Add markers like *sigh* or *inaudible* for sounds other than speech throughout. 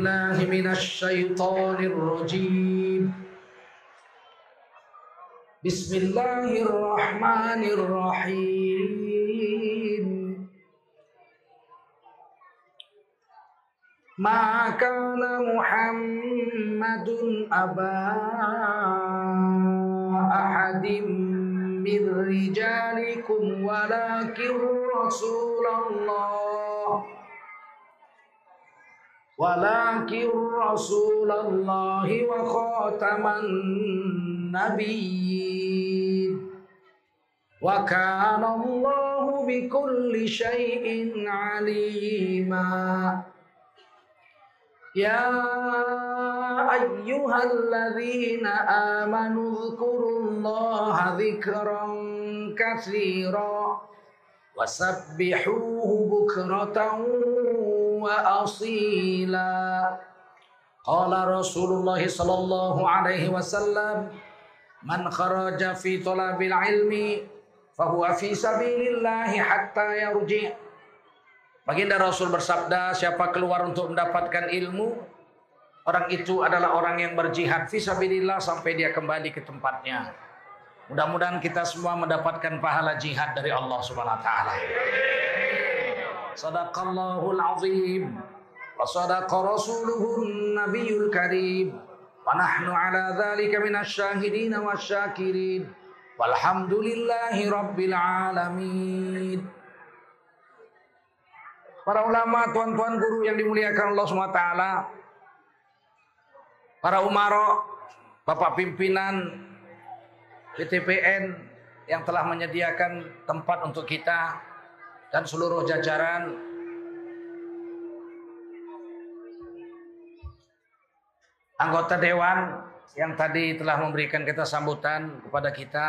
بالله من الشيطان الرجيم. بسم الله الرحمن الرحيم. ما كان محمد أبا أحد من رجالكم ولكن رسول الله ولكن رسول الله وخاتم النبيين. وكان الله بكل شيء عليما. يا أيها الذين آمنوا اذكروا الله ذكرا كثيرا وسبحوه بكرة وأصيلا قال رسول الله صلى الله عليه وسلم من خرج في طلب العلم فهو في سبيل الله حتى يرجع Baginda Rasul bersabda, siapa keluar untuk mendapatkan ilmu, orang itu adalah orang yang berjihad fisabilillah sampai dia kembali ke tempatnya. Mudah-mudahan kita semua mendapatkan pahala jihad dari Allah Subhanahu wa taala. Sadaqallahul azim. Wa sadaqa rasuluhun nabiyul karim. Wa nahnu ala dhalika minasyahidin wasyakirin walhamdulillahi rabbil alamin. Para ulama, tuan-tuan guru yang dimuliakan Allah SWT Para umaro, bapak pimpinan, PTPN yang telah menyediakan tempat untuk kita dan seluruh jajaran. Anggota dewan yang tadi telah memberikan kita sambutan kepada kita.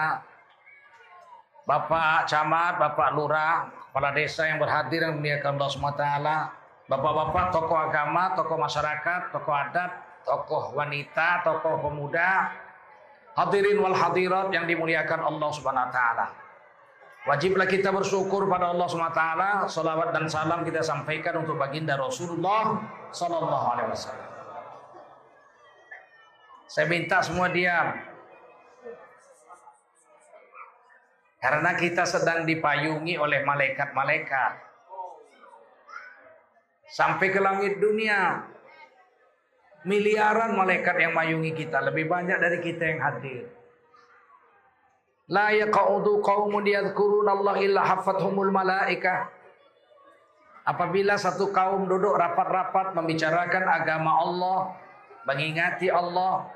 Bapak Camat, Bapak Lurah, Kepala Desa yang berhadir yang memuliakan Allah SWT Bapak-bapak, tokoh agama, tokoh masyarakat, tokoh adat, tokoh wanita, tokoh pemuda, Hadirin wal hadirat yang dimuliakan Allah Subhanahu wa taala. Wajiblah kita bersyukur pada Allah taala, salawat dan salam kita sampaikan untuk baginda Rasulullah sallallahu alaihi wasallam. Saya minta semua diam. Karena kita sedang dipayungi oleh malaikat-malaikat. Sampai ke langit dunia miliaran malaikat yang mayungi kita lebih banyak dari kita yang hadir la yaqaudu qaumun yadhkuruna illa hafathumul malaikah apabila satu kaum duduk rapat-rapat membicarakan agama Allah mengingati Allah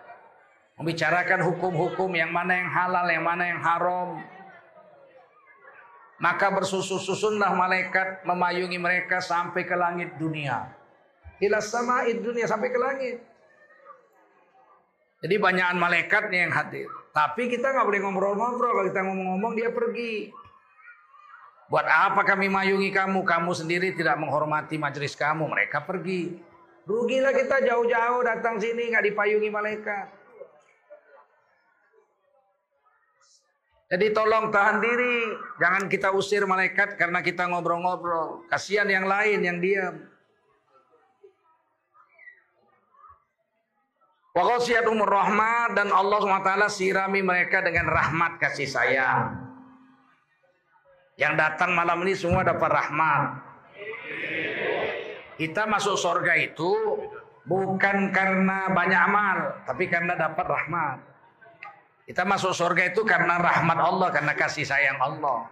membicarakan hukum-hukum yang mana yang halal yang mana yang haram maka bersusun-susunlah malaikat memayungi mereka sampai ke langit dunia ila sama'id dunia sampai ke langit. Jadi banyakan malaikatnya yang hadir. Tapi kita nggak boleh ngobrol-ngobrol. Kalau kita ngomong-ngomong dia pergi. Buat apa kami mayungi kamu? Kamu sendiri tidak menghormati majelis kamu. Mereka pergi. Rugilah kita jauh-jauh datang sini nggak dipayungi malaikat. Jadi tolong tahan diri. Jangan kita usir malaikat karena kita ngobrol-ngobrol. Kasihan yang lain yang diam. Wa umur rahmat dan Allah SWT sirami mereka dengan rahmat kasih sayang. Yang datang malam ini semua dapat rahmat. Kita masuk surga itu bukan karena banyak amal, tapi karena dapat rahmat. Kita masuk surga itu karena rahmat Allah, karena kasih sayang Allah.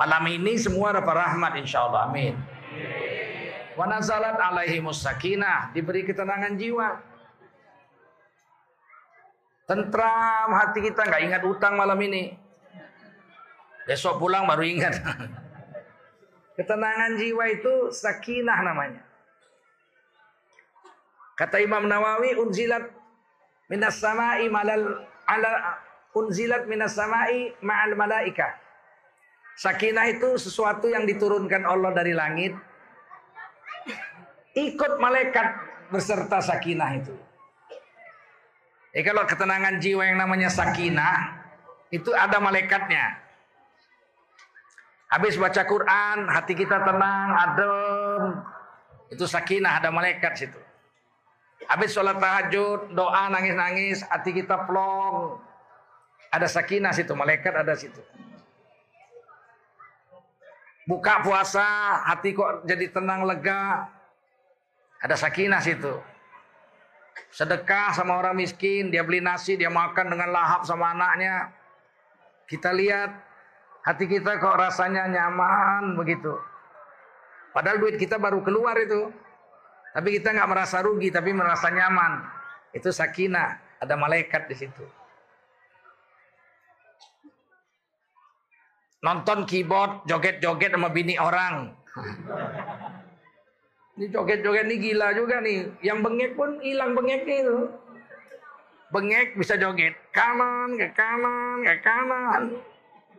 Malam ini semua dapat rahmat insya Allah. Amin. Wa nazalat alaihi musakinah. Diberi ketenangan jiwa. Tentram hati kita nggak ingat utang malam ini. Besok pulang baru ingat. *laughs* Ketenangan jiwa itu sakinah namanya. Kata Imam Nawawi unzilat minas sama'i malal ala unzilat minas sama'i ma'al malaika. Sakinah itu sesuatu yang diturunkan Allah dari langit. Ikut malaikat beserta sakinah itu. Eh kalau ketenangan jiwa yang namanya sakinah itu ada malaikatnya. Habis baca Quran, hati kita tenang, adem. Itu sakinah, ada malaikat situ. Habis sholat tahajud, doa nangis-nangis, hati kita plong. Ada sakinah situ, malaikat ada situ. Buka puasa, hati kok jadi tenang lega. Ada sakinah situ. Sedekah sama orang miskin, dia beli nasi, dia makan dengan lahap sama anaknya. Kita lihat hati kita kok rasanya nyaman begitu. Padahal duit kita baru keluar itu. Tapi kita nggak merasa rugi, tapi merasa nyaman. Itu sakinah, ada malaikat di situ. Nonton keyboard, joget-joget sama bini orang. Ini joget-joget ini gila juga nih. Yang bengek pun hilang bengeknya itu. Bengek bisa joget kanan ke kanan ke kanan.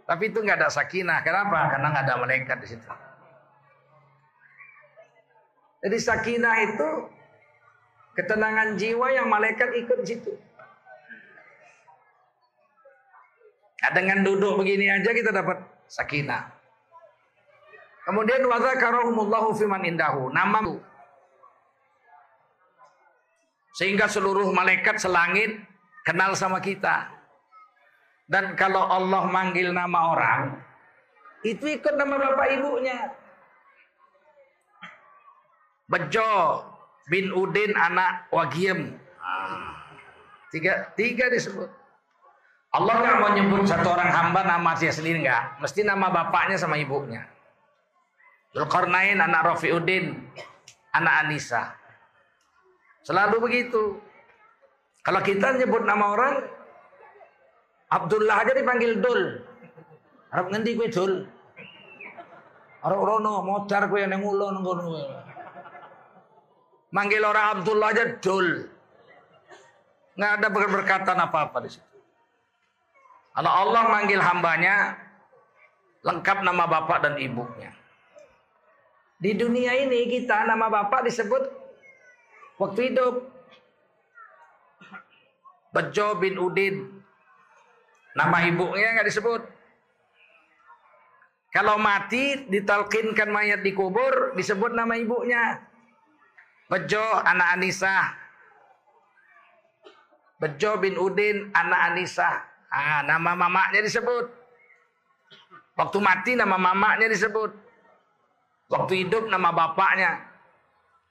Tapi itu nggak ada sakinah. Kenapa? Karena nggak ada malaikat di situ. Jadi sakinah itu ketenangan jiwa yang malaikat ikut di situ. Nah, dengan duduk begini aja kita dapat sakinah. Kemudian wadzakarahumullahu fiman indahu. Nama sehingga seluruh malaikat selangit kenal sama kita. Dan kalau Allah manggil nama orang, itu ikut nama bapak ibunya. Bejo bin Udin anak Wagiem. Tiga, tiga disebut. Allah nggak mau nyebut satu orang hamba nama dia sendiri nggak. Mesti nama bapaknya sama ibunya. Zulkarnain anak Rafiuddin, anak Anissa. Selalu begitu. Kalau kita nyebut nama orang, Abdullah aja dipanggil Dul. Arab ngendi kue Dul? Arab rono mocar kue yang ngulo ngono. Manggil orang Abdullah aja dul. Nggak ada berkatan apa-apa di situ. Kalau Allah manggil hambanya, lengkap nama bapak dan ibunya. Di dunia ini kita nama bapak disebut waktu hidup. Bejo bin Udin. Nama ibunya nggak disebut. Kalau mati ditalkinkan mayat di kubur disebut nama ibunya. Bejo anak Anissa. Bejo bin Udin anak Anissa. Ah, nama mamaknya disebut. Waktu mati nama mamaknya disebut. Waktu hidup nama bapaknya.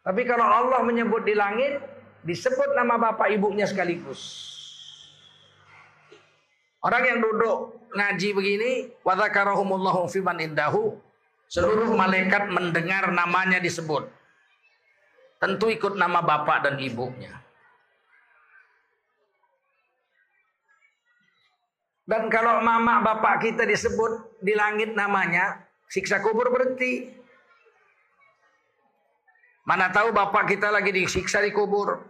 Tapi kalau Allah menyebut di langit, disebut nama bapak ibunya sekaligus. Orang yang duduk ngaji begini, wadzakarahumullahu fiman indahu, seluruh malaikat mendengar namanya disebut. Tentu ikut nama bapak dan ibunya. Dan kalau mama bapak kita disebut di langit namanya, siksa kubur berhenti. Mana tahu bapak kita lagi disiksa di kubur.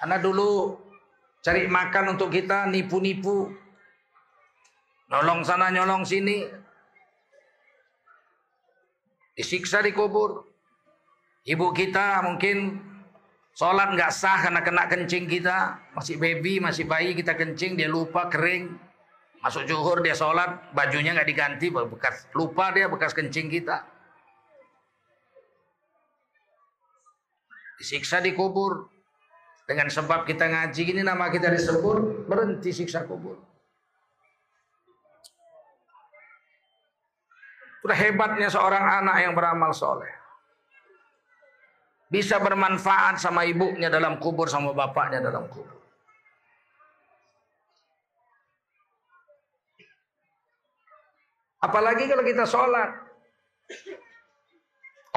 Karena dulu cari makan untuk kita nipu-nipu. Nolong sana nyolong sini. Disiksa di kubur. Ibu kita mungkin sholat nggak sah karena kena kencing kita. Masih baby, masih bayi kita kencing, dia lupa kering. Masuk juhur dia sholat, bajunya nggak diganti, bekas lupa dia bekas kencing kita. Disiksa di kubur. Dengan sebab kita ngaji gini nama kita disebut, berhenti siksa kubur. Sudah hebatnya seorang anak yang beramal soleh bisa bermanfaat sama ibunya dalam kubur sama bapaknya dalam kubur. Apalagi kalau kita sholat.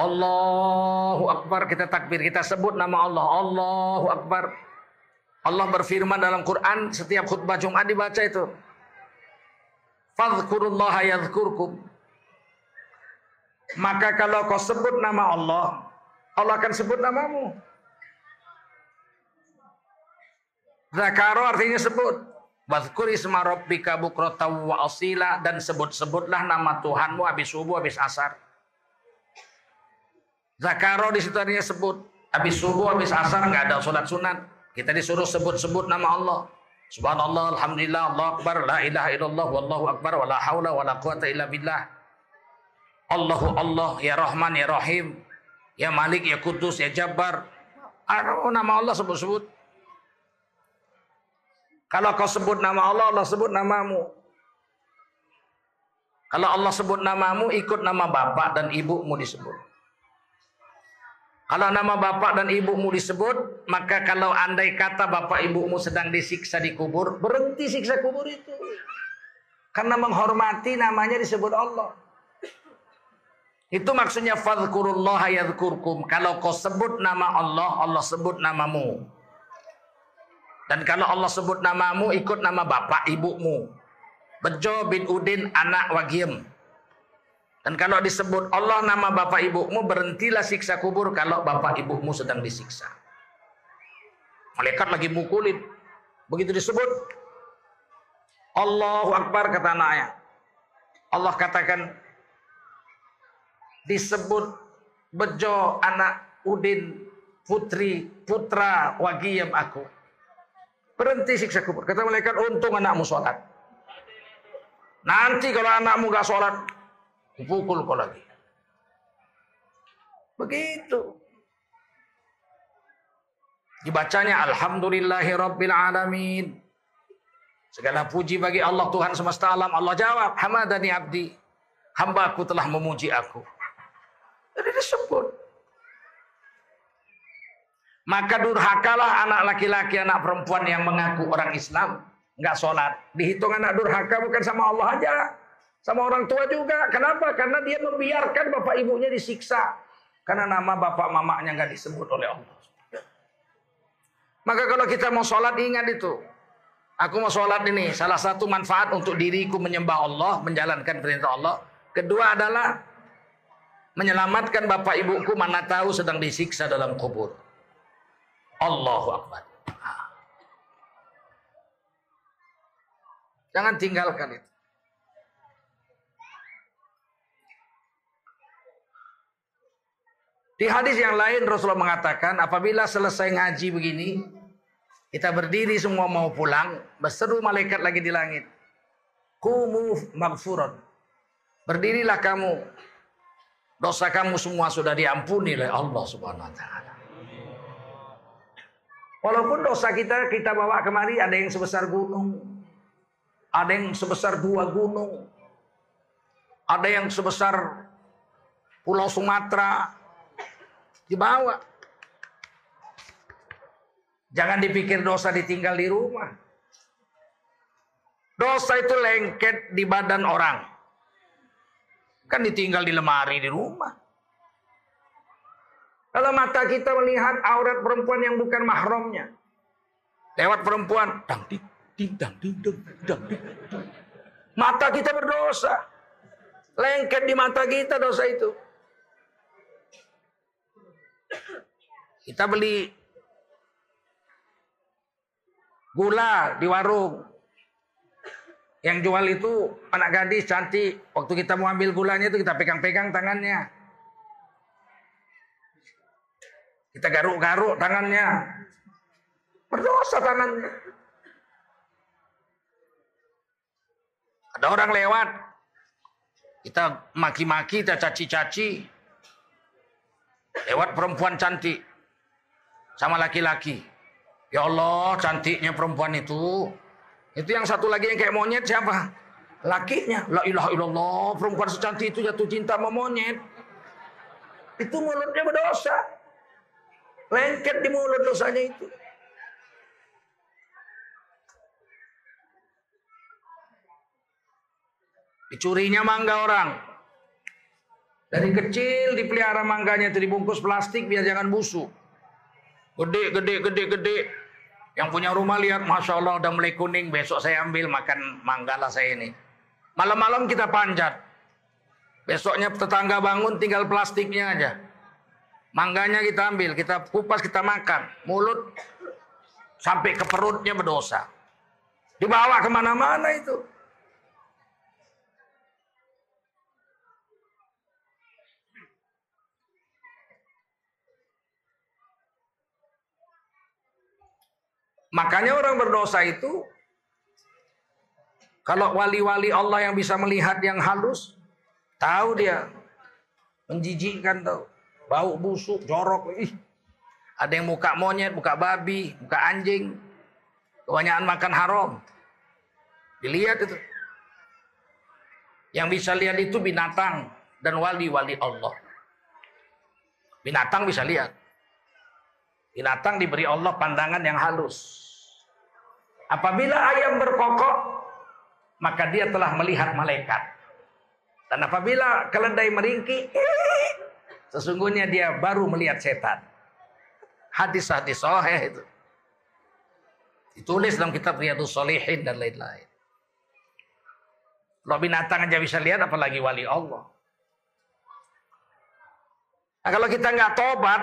Allahu Akbar kita takbir kita sebut nama Allah Allahu Akbar Allah berfirman dalam Quran setiap khutbah Jumat dibaca itu Fadhkurullaha yadhkurkum Maka kalau kau sebut nama Allah Allah akan sebut namamu. Zakaro artinya sebut. Wadhkur isma rabbika wa asila dan sebut-sebutlah nama Tuhanmu habis subuh habis asar. Zakaro di situ artinya sebut. Habis subuh habis asar nggak ada sholat sunat. Kita disuruh sebut-sebut nama Allah. Subhanallah, Alhamdulillah, Allah Akbar, La ilaha illallah, Wallahu Akbar, Wa la hawla wa la quwata illa billah. Allahu Allah, Ya Rahman, Ya Rahim. Ya Malik, Ya Kudus, Ya Jabbar. Oh, nama Allah sebut-sebut. Kalau kau sebut nama Allah, Allah sebut namamu. Kalau Allah sebut namamu, ikut nama bapak dan ibumu disebut. Kalau nama bapak dan ibumu disebut, maka kalau andai kata bapak ibumu sedang disiksa di kubur, berhenti siksa kubur itu. Karena menghormati namanya disebut Allah. Itu maksudnya fadhkurullah yadhkurkum. Kalau kau sebut nama Allah, Allah sebut namamu. Dan kalau Allah sebut namamu, ikut nama bapak ibumu. Bejo bin Udin anak Wagiem. Dan kalau disebut Allah nama bapak ibumu berhentilah siksa kubur kalau bapak ibumu sedang disiksa. Malaikat lagi mukulin. Begitu disebut Allahu Akbar kata anaknya. Allah katakan disebut bejo anak Udin putri putra Wagiem aku. Berhenti siksa kubur. Kata malaikat untung anakmu sholat. Nanti kalau anakmu gak sholat, pukul kau lagi. Begitu. Dibacanya Alhamdulillahi Rabbil Alamin. Segala puji bagi Allah Tuhan semesta alam. Allah jawab, Hamadani abdi. Hamba aku telah memuji aku. Jadi disebut. Maka durhakalah anak laki-laki, anak perempuan yang mengaku orang Islam nggak sholat. Dihitung anak durhaka bukan sama Allah aja. Sama orang tua juga. Kenapa? Karena dia membiarkan bapak ibunya disiksa. Karena nama bapak mamanya nggak disebut oleh Allah. Maka kalau kita mau sholat ingat itu. Aku mau sholat ini. Salah satu manfaat untuk diriku menyembah Allah. Menjalankan perintah Allah. Kedua adalah menyelamatkan bapak ibuku mana tahu sedang disiksa dalam kubur. Allahu Akbar. Jangan tinggalkan itu. Di hadis yang lain Rasulullah mengatakan apabila selesai ngaji begini kita berdiri semua mau pulang berseru malaikat lagi di langit. Kumu maghfuran. Berdirilah kamu. Dosa kamu semua sudah diampuni oleh Allah Subhanahu wa taala. Walaupun dosa kita kita bawa kemari ada yang sebesar gunung, ada yang sebesar dua gunung. Ada yang sebesar Pulau Sumatera. Dibawa. Jangan dipikir dosa ditinggal di rumah. Dosa itu lengket di badan orang. Kan ditinggal di lemari di rumah. Kalau mata kita melihat aurat perempuan yang bukan mahramnya. Lewat perempuan, dang ding ding dang. Mata kita berdosa. Lengket di mata kita dosa itu. Kita beli gula di warung. Yang jual itu anak gadis cantik. Waktu kita mau ambil gulanya itu kita pegang-pegang tangannya. Kita garuk-garuk tangannya. Berdosa tangannya. Ada orang lewat, kita maki-maki, kita caci-caci. Lewat perempuan cantik sama laki-laki. Ya Allah, cantiknya perempuan itu. Itu yang satu lagi yang kayak monyet siapa? Lakinya. La ilaha illallah, perempuan secantik itu jatuh cinta sama monyet. Itu mulutnya berdosa. Lengket di mulut dosanya itu. Dicurinya mangga orang. Dari kecil dipelihara mangganya itu dibungkus plastik biar jangan busuk. Gede, gede, gede, gede. Yang punya rumah lihat, Masya Allah udah mulai kuning. Besok saya ambil makan mangga lah saya ini. Malam-malam kita panjat. Besoknya tetangga bangun tinggal plastiknya aja. Mangganya kita ambil, kita kupas, kita makan. Mulut sampai ke perutnya berdosa. Dibawa ke mana-mana itu. Makanya orang berdosa itu kalau wali-wali Allah yang bisa melihat yang halus, tahu dia menjijikkan tahu, bau busuk, jorok, ih. Ada yang muka monyet, muka babi, muka anjing. Kebanyakan makan haram. Dilihat itu. Yang bisa lihat itu binatang dan wali-wali Allah. Binatang bisa lihat. Binatang diberi Allah pandangan yang halus. Apabila ayam berkokok, maka dia telah melihat malaikat. Dan apabila keledai meringki, sesungguhnya dia baru melihat setan. Hadis-hadis sahih itu. Ditulis dalam kitab Riyadus Solihin dan lain-lain. Kalau binatang aja bisa lihat, apalagi wali Allah. Nah, kalau kita nggak tobat,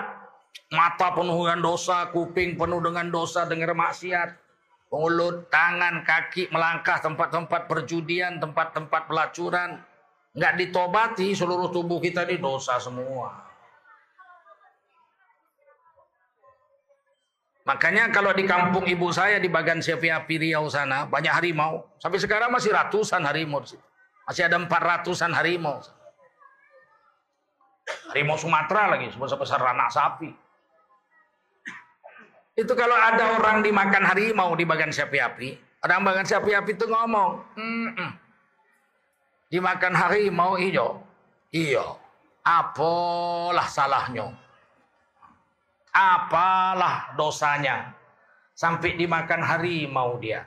mata penuh dengan dosa, kuping penuh dengan dosa, dengar maksiat, mulut, tangan, kaki melangkah tempat-tempat perjudian, tempat-tempat pelacuran, nggak ditobati seluruh tubuh kita ini dosa semua. Makanya kalau di kampung ibu saya di Bagan Syafiapi Riau sana banyak harimau. Sampai sekarang masih ratusan harimau. Masih ada empat ratusan harimau. Harimau Sumatera lagi sebesar-besar anak sapi. Itu kalau ada orang dimakan harimau di Bagan Syafiapi. Orang Bagan Syafiapi itu ngomong. Mm -mm. Dimakan harimau hijau. Iya. Apalah salahnya apalah dosanya sampai dimakan harimau dia.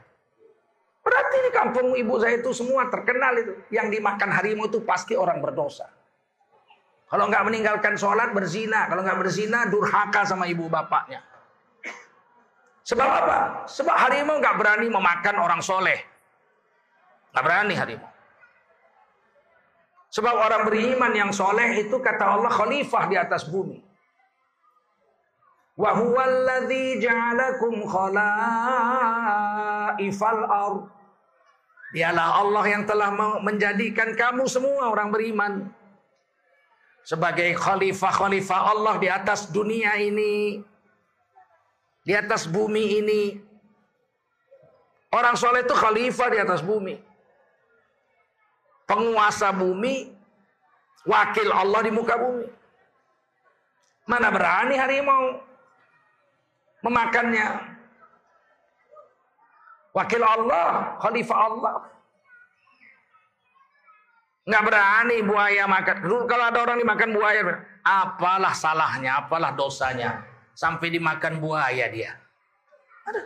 Berarti di kampung ibu saya itu semua terkenal itu. Yang dimakan harimau itu pasti orang berdosa. Kalau nggak meninggalkan sholat berzina, kalau nggak berzina durhaka sama ibu bapaknya. Sebab apa? Sebab harimau nggak berani memakan orang soleh. Nggak berani harimau. Sebab orang beriman yang soleh itu kata Allah khalifah di atas bumi. Wa huwallazi ja'alakum khalaifal. Dialah Allah yang telah menjadikan kamu semua orang beriman sebagai khalifah-khalifah Allah di atas dunia ini. Di atas bumi ini. Orang soleh itu khalifah di atas bumi. Penguasa bumi, wakil Allah di muka bumi. Mana berani harimau memakannya. Wakil Allah, khalifah Allah. Nggak berani buaya makan. Dulu kalau ada orang dimakan buaya, apalah salahnya, apalah dosanya. Sampai dimakan buaya dia. Ada.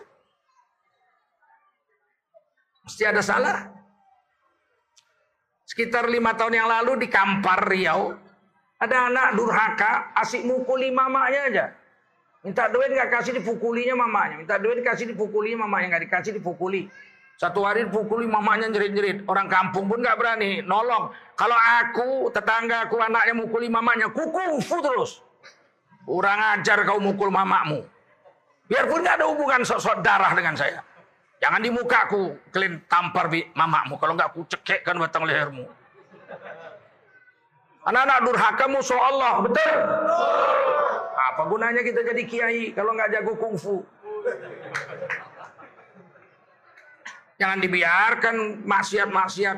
Mesti ada salah. Sekitar lima tahun yang lalu di Kampar Riau, ada anak durhaka, asik mukuli mamanya aja. Minta duit nggak kasih dipukulinya mamanya. Minta duit kasih dipukulinya mamanya. Nggak dikasih dipukuli. Satu hari dipukuli mamanya jerit-jerit. Orang kampung pun nggak berani nolong. Kalau aku, tetangga aku, anaknya mukuli mamanya. Kukufu terus. Kurang ajar kau mukul mamamu. Biarpun nggak ada hubungan sok-sok darah dengan saya. Jangan di mukaku kalian tampar bi mamamu. Kalau nggak aku cekekkan batang lehermu. Anak-anak durhaka musuh Allah. Betul? Apa gunanya kita jadi kiai kalau nggak jago kungfu? Jangan dibiarkan maksiat-maksiat,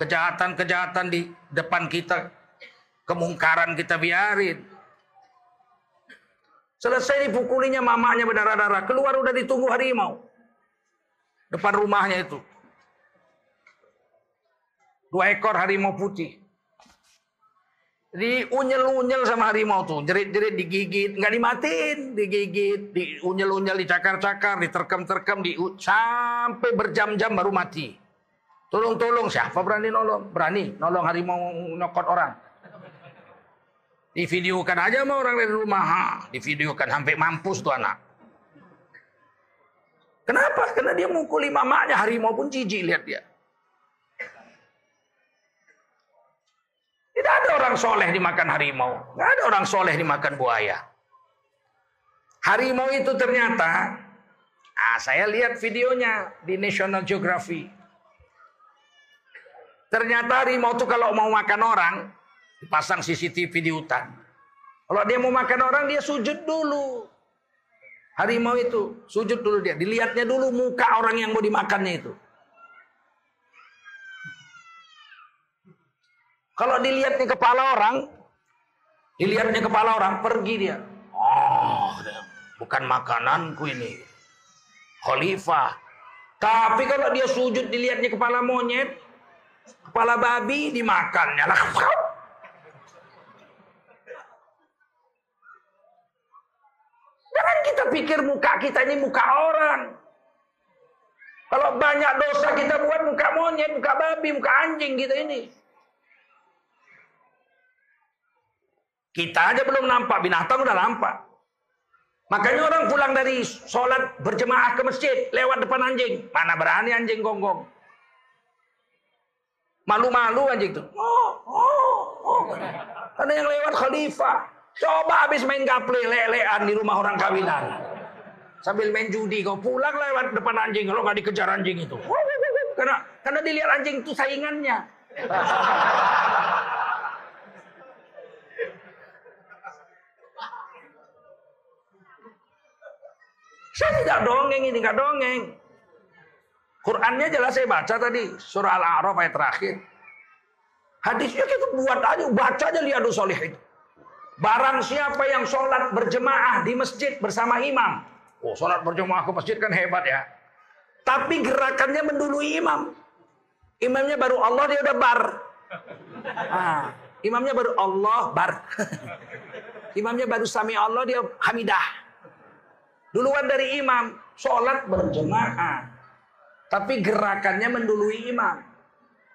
kejahatan-kejahatan di depan kita, kemungkaran kita biarin. Selesai dipukulinya mamanya berdarah-darah, keluar udah ditunggu harimau. Depan rumahnya itu. Dua ekor harimau putih di unyel-unyel sama harimau tuh, jerit-jerit digigit, nggak dimatiin, digigit, di unyel-unyel, dicakar-cakar, diterkem-terkem, di sampai berjam-jam baru mati. Tolong-tolong, siapa berani nolong? Berani nolong harimau nyokot orang. Divideokan aja sama orang dari rumah, ha, divideokan sampai mampus tuh anak. Kenapa? Karena dia mukuli mamanya, harimau pun jijik lihat dia. Tidak ada orang soleh dimakan harimau. Tidak ada orang soleh dimakan buaya. Harimau itu ternyata, ah, saya lihat videonya di National Geography. Ternyata harimau itu kalau mau makan orang, dipasang CCTV di hutan. Kalau dia mau makan orang, dia sujud dulu. Harimau itu sujud dulu dia. Dilihatnya dulu muka orang yang mau dimakannya itu. Kalau dilihatnya kepala orang, dilihatnya kepala orang, pergi dia. Oh, Bukan makananku ini. Khalifah. Tapi kalau dia sujud dilihatnya kepala monyet, kepala babi dimakannya lah. Jangan kita pikir muka kita ini muka orang. Kalau banyak dosa kita buat muka monyet, muka babi, muka anjing kita ini. Kita aja belum nampak, binatang udah nampak. Makanya orang pulang dari sholat berjemaah ke masjid lewat depan anjing. Mana berani anjing gonggong. Malu-malu anjing tuh. Oh, oh, oh. Ada yang lewat khalifah. Coba habis main gaple lelean di rumah orang kawinan. Sambil main judi kau pulang lewat depan anjing kalau nggak dikejar anjing itu. Karena karena dilihat anjing itu saingannya. Saya tidak dongeng ini, nggak dongeng. Qurannya jelas saya baca tadi, surah Al-A'raf ayat terakhir. Hadisnya kita buat aja, baca aja lihat solih itu. Barang siapa yang sholat berjemaah di masjid bersama imam. Oh, sholat berjemaah ke masjid kan hebat ya. Tapi gerakannya mendului imam. Imamnya baru Allah, dia udah bar. Ah, imamnya baru Allah, bar. *laughs* imamnya baru sami Allah, dia hamidah. Duluan dari imam, sholat berjemaah. Tapi gerakannya mendului imam.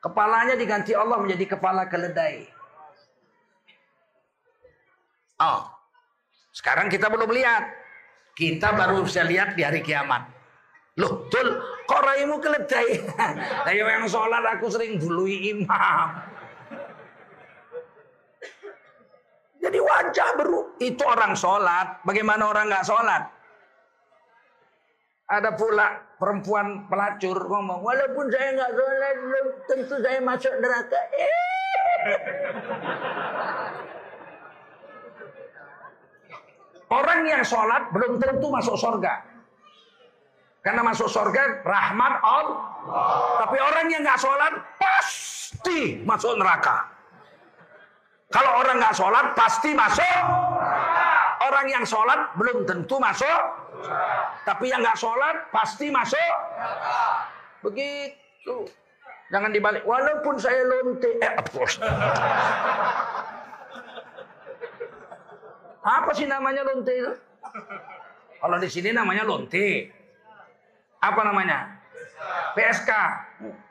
Kepalanya diganti Allah menjadi kepala keledai. Oh, sekarang kita belum lihat. Kita baru bisa lihat di hari kiamat. Loh, tul, kok raimu keledai? *laughs* Ayo yang sholat aku sering dului imam. Jadi wajah baru itu orang sholat. Bagaimana orang nggak sholat? Ada pula perempuan pelacur ngomong, walaupun saya nggak sholat, tentu saya masuk neraka. *laughs* Orang yang sholat belum tentu masuk surga. Karena masuk surga rahmat Allah. Tapi orang yang nggak sholat pasti masuk neraka. Kalau orang nggak sholat pasti masuk. Orang yang sholat belum tentu masuk tapi yang nggak sholat pasti masuk. Begitu. Jangan dibalik. Walaupun saya lonte. Eh, Apa sih namanya lonte itu? Kalau di sini namanya lonte. Apa namanya? PSK.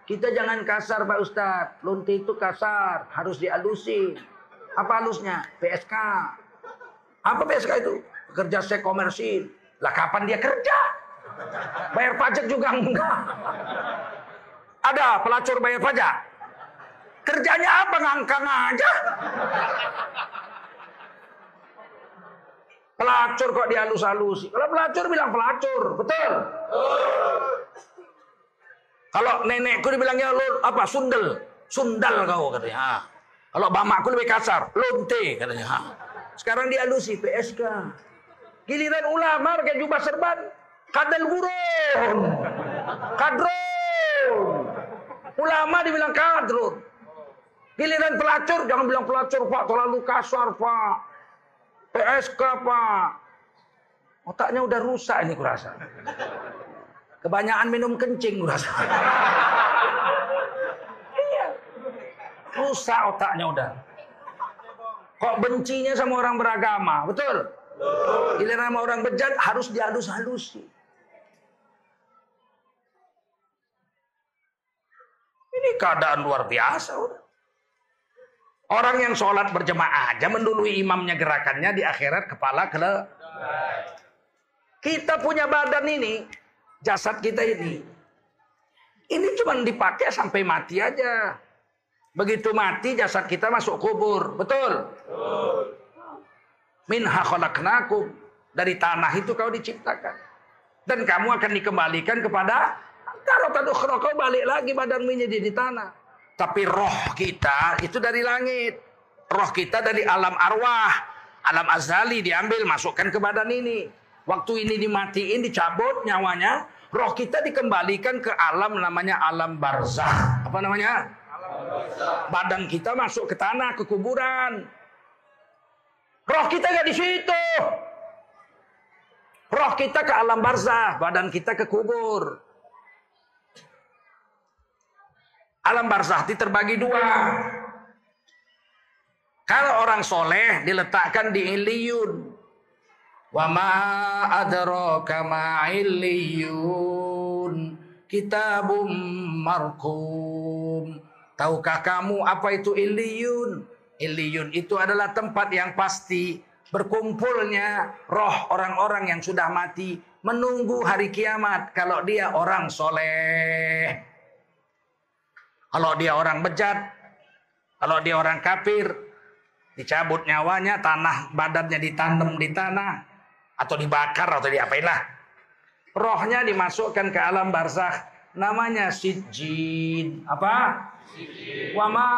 Kita jangan kasar Pak Ustadz. Lonte itu kasar. Harus dialusin. Apa halusnya? PSK. Apa PSK itu? Kerja seks komersil. Lah kapan dia kerja? Bayar pajak juga enggak. Ada pelacur bayar pajak? Kerjanya apa ngangkang aja? Pelacur kok dihalus-halusi. Kalau pelacur bilang pelacur, betul? Kalau nenekku dibilangnya lo apa sundel, sundal kau katanya. Ha. Kalau bamaku lebih kasar, lonte katanya. Ha. Sekarang dihalusi PSK. Giliran ulama pakai jubah serban, kadal gurun. Kadrun. Ulama dibilang kadrun. Giliran pelacur, jangan bilang pelacur Pak, terlalu kasar Pak. PSK Pak. Otaknya udah rusak ini kurasa. Kebanyakan minum kencing kurasa. iya. Rusak otaknya udah. Kok bencinya sama orang beragama, betul? Giliran sama orang bejat harus dihalus-halusi. Ini keadaan luar biasa. Orang yang sholat berjemaah aja mendului imamnya gerakannya di akhirat kepala ke Kita punya badan ini, jasad kita ini. Ini cuma dipakai sampai mati aja. Begitu mati jasad kita masuk kubur. Betul? Betul. Minha khalaqnakum. Dari tanah itu kau diciptakan. Dan kamu akan dikembalikan kepada kalau tadukhra kau balik lagi badanmu jadi di tanah. Tapi roh kita itu dari langit. Roh kita dari alam arwah. Alam azali diambil masukkan ke badan ini. Waktu ini dimatiin, dicabut nyawanya. Roh kita dikembalikan ke alam namanya alam barzah. Apa namanya? Badan kita masuk ke tanah, ke kuburan. Roh kita nggak di situ. roh kita ke alam barzah, badan kita ke kubur. Alam barzah terbagi dua. Kalau orang soleh diletakkan di iliyun. Wa ma adraka ma illiyun. Kitabum markum. Tahukah kamu apa itu iliyun? Iliyun itu adalah tempat yang pasti berkumpulnya roh orang-orang yang sudah mati menunggu hari kiamat kalau dia orang soleh. Kalau dia orang bejat, kalau dia orang kafir, dicabut nyawanya, tanah badannya ditanam di tanah atau dibakar atau diapain lah. Rohnya dimasukkan ke alam barzakh namanya sijin. Apa? Wa ma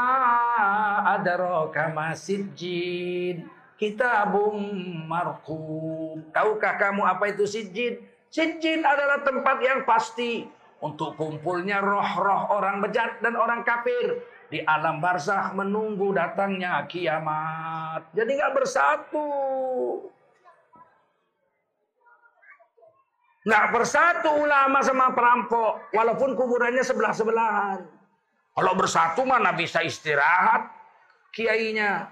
adraka ma sijin. Kitabum marqum. Tahukah kamu apa itu sijin? Sijin adalah tempat yang pasti untuk kumpulnya roh-roh orang bejat dan orang kafir di alam barzah menunggu datangnya kiamat. Jadi nggak bersatu. Nggak bersatu ulama sama perampok, walaupun kuburannya sebelah-sebelahan. Kalau bersatu mana bisa istirahat kiainya.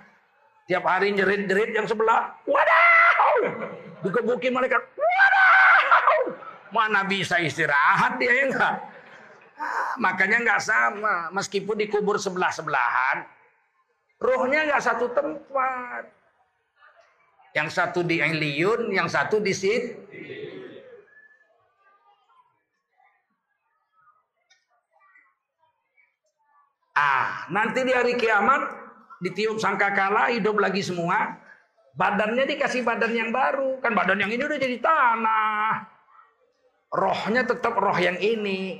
Tiap hari nyerit-jerit yang sebelah, wadah! Dikebukin malaikat, wadah! Mana bisa istirahat dia ya enggak? Makanya nggak sama. Meskipun dikubur sebelah-sebelahan, rohnya nggak satu tempat. Yang satu di Iliyun, yang satu di Sid. Ah, nanti di hari kiamat ditiup sangkakala hidup lagi semua. Badannya dikasih badan yang baru. Kan badan yang ini udah jadi tanah. Rohnya tetap roh yang ini.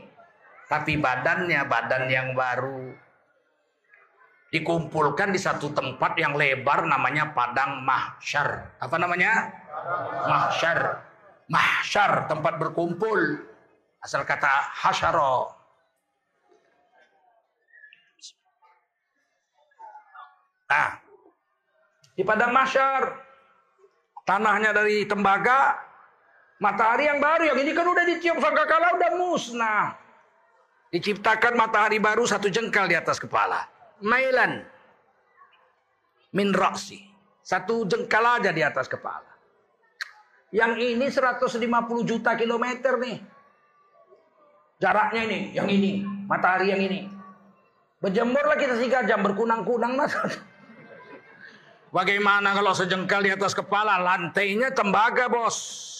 Tapi badannya badan yang baru. Dikumpulkan di satu tempat yang lebar namanya padang mahsyar. Apa namanya? Mahsyar. Mahsyar, tempat berkumpul. Asal kata hasyaro. Nah, di padang mahsyar tanahnya dari tembaga, matahari yang baru yang ini kan udah dicium sangkakala udah musnah. Diciptakan matahari baru satu jengkal di atas kepala. Mailan. Min raksi. Satu jengkal aja di atas kepala. Yang ini 150 juta kilometer nih. Jaraknya ini, yang ini. Matahari yang ini. Berjemurlah kita tiga jam, berkunang-kunang mas. Bagaimana kalau sejengkal di atas kepala, lantainya tembaga bos.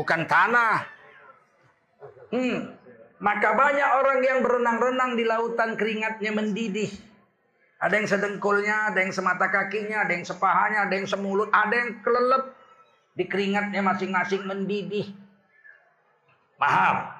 Bukan tanah. Hmm, maka banyak orang yang berenang-renang di lautan keringatnya mendidih. Ada yang sedengkulnya, ada yang semata kakinya, ada yang sepahanya, ada yang semulut, ada yang kelelep. Di keringatnya masing-masing mendidih. Paham?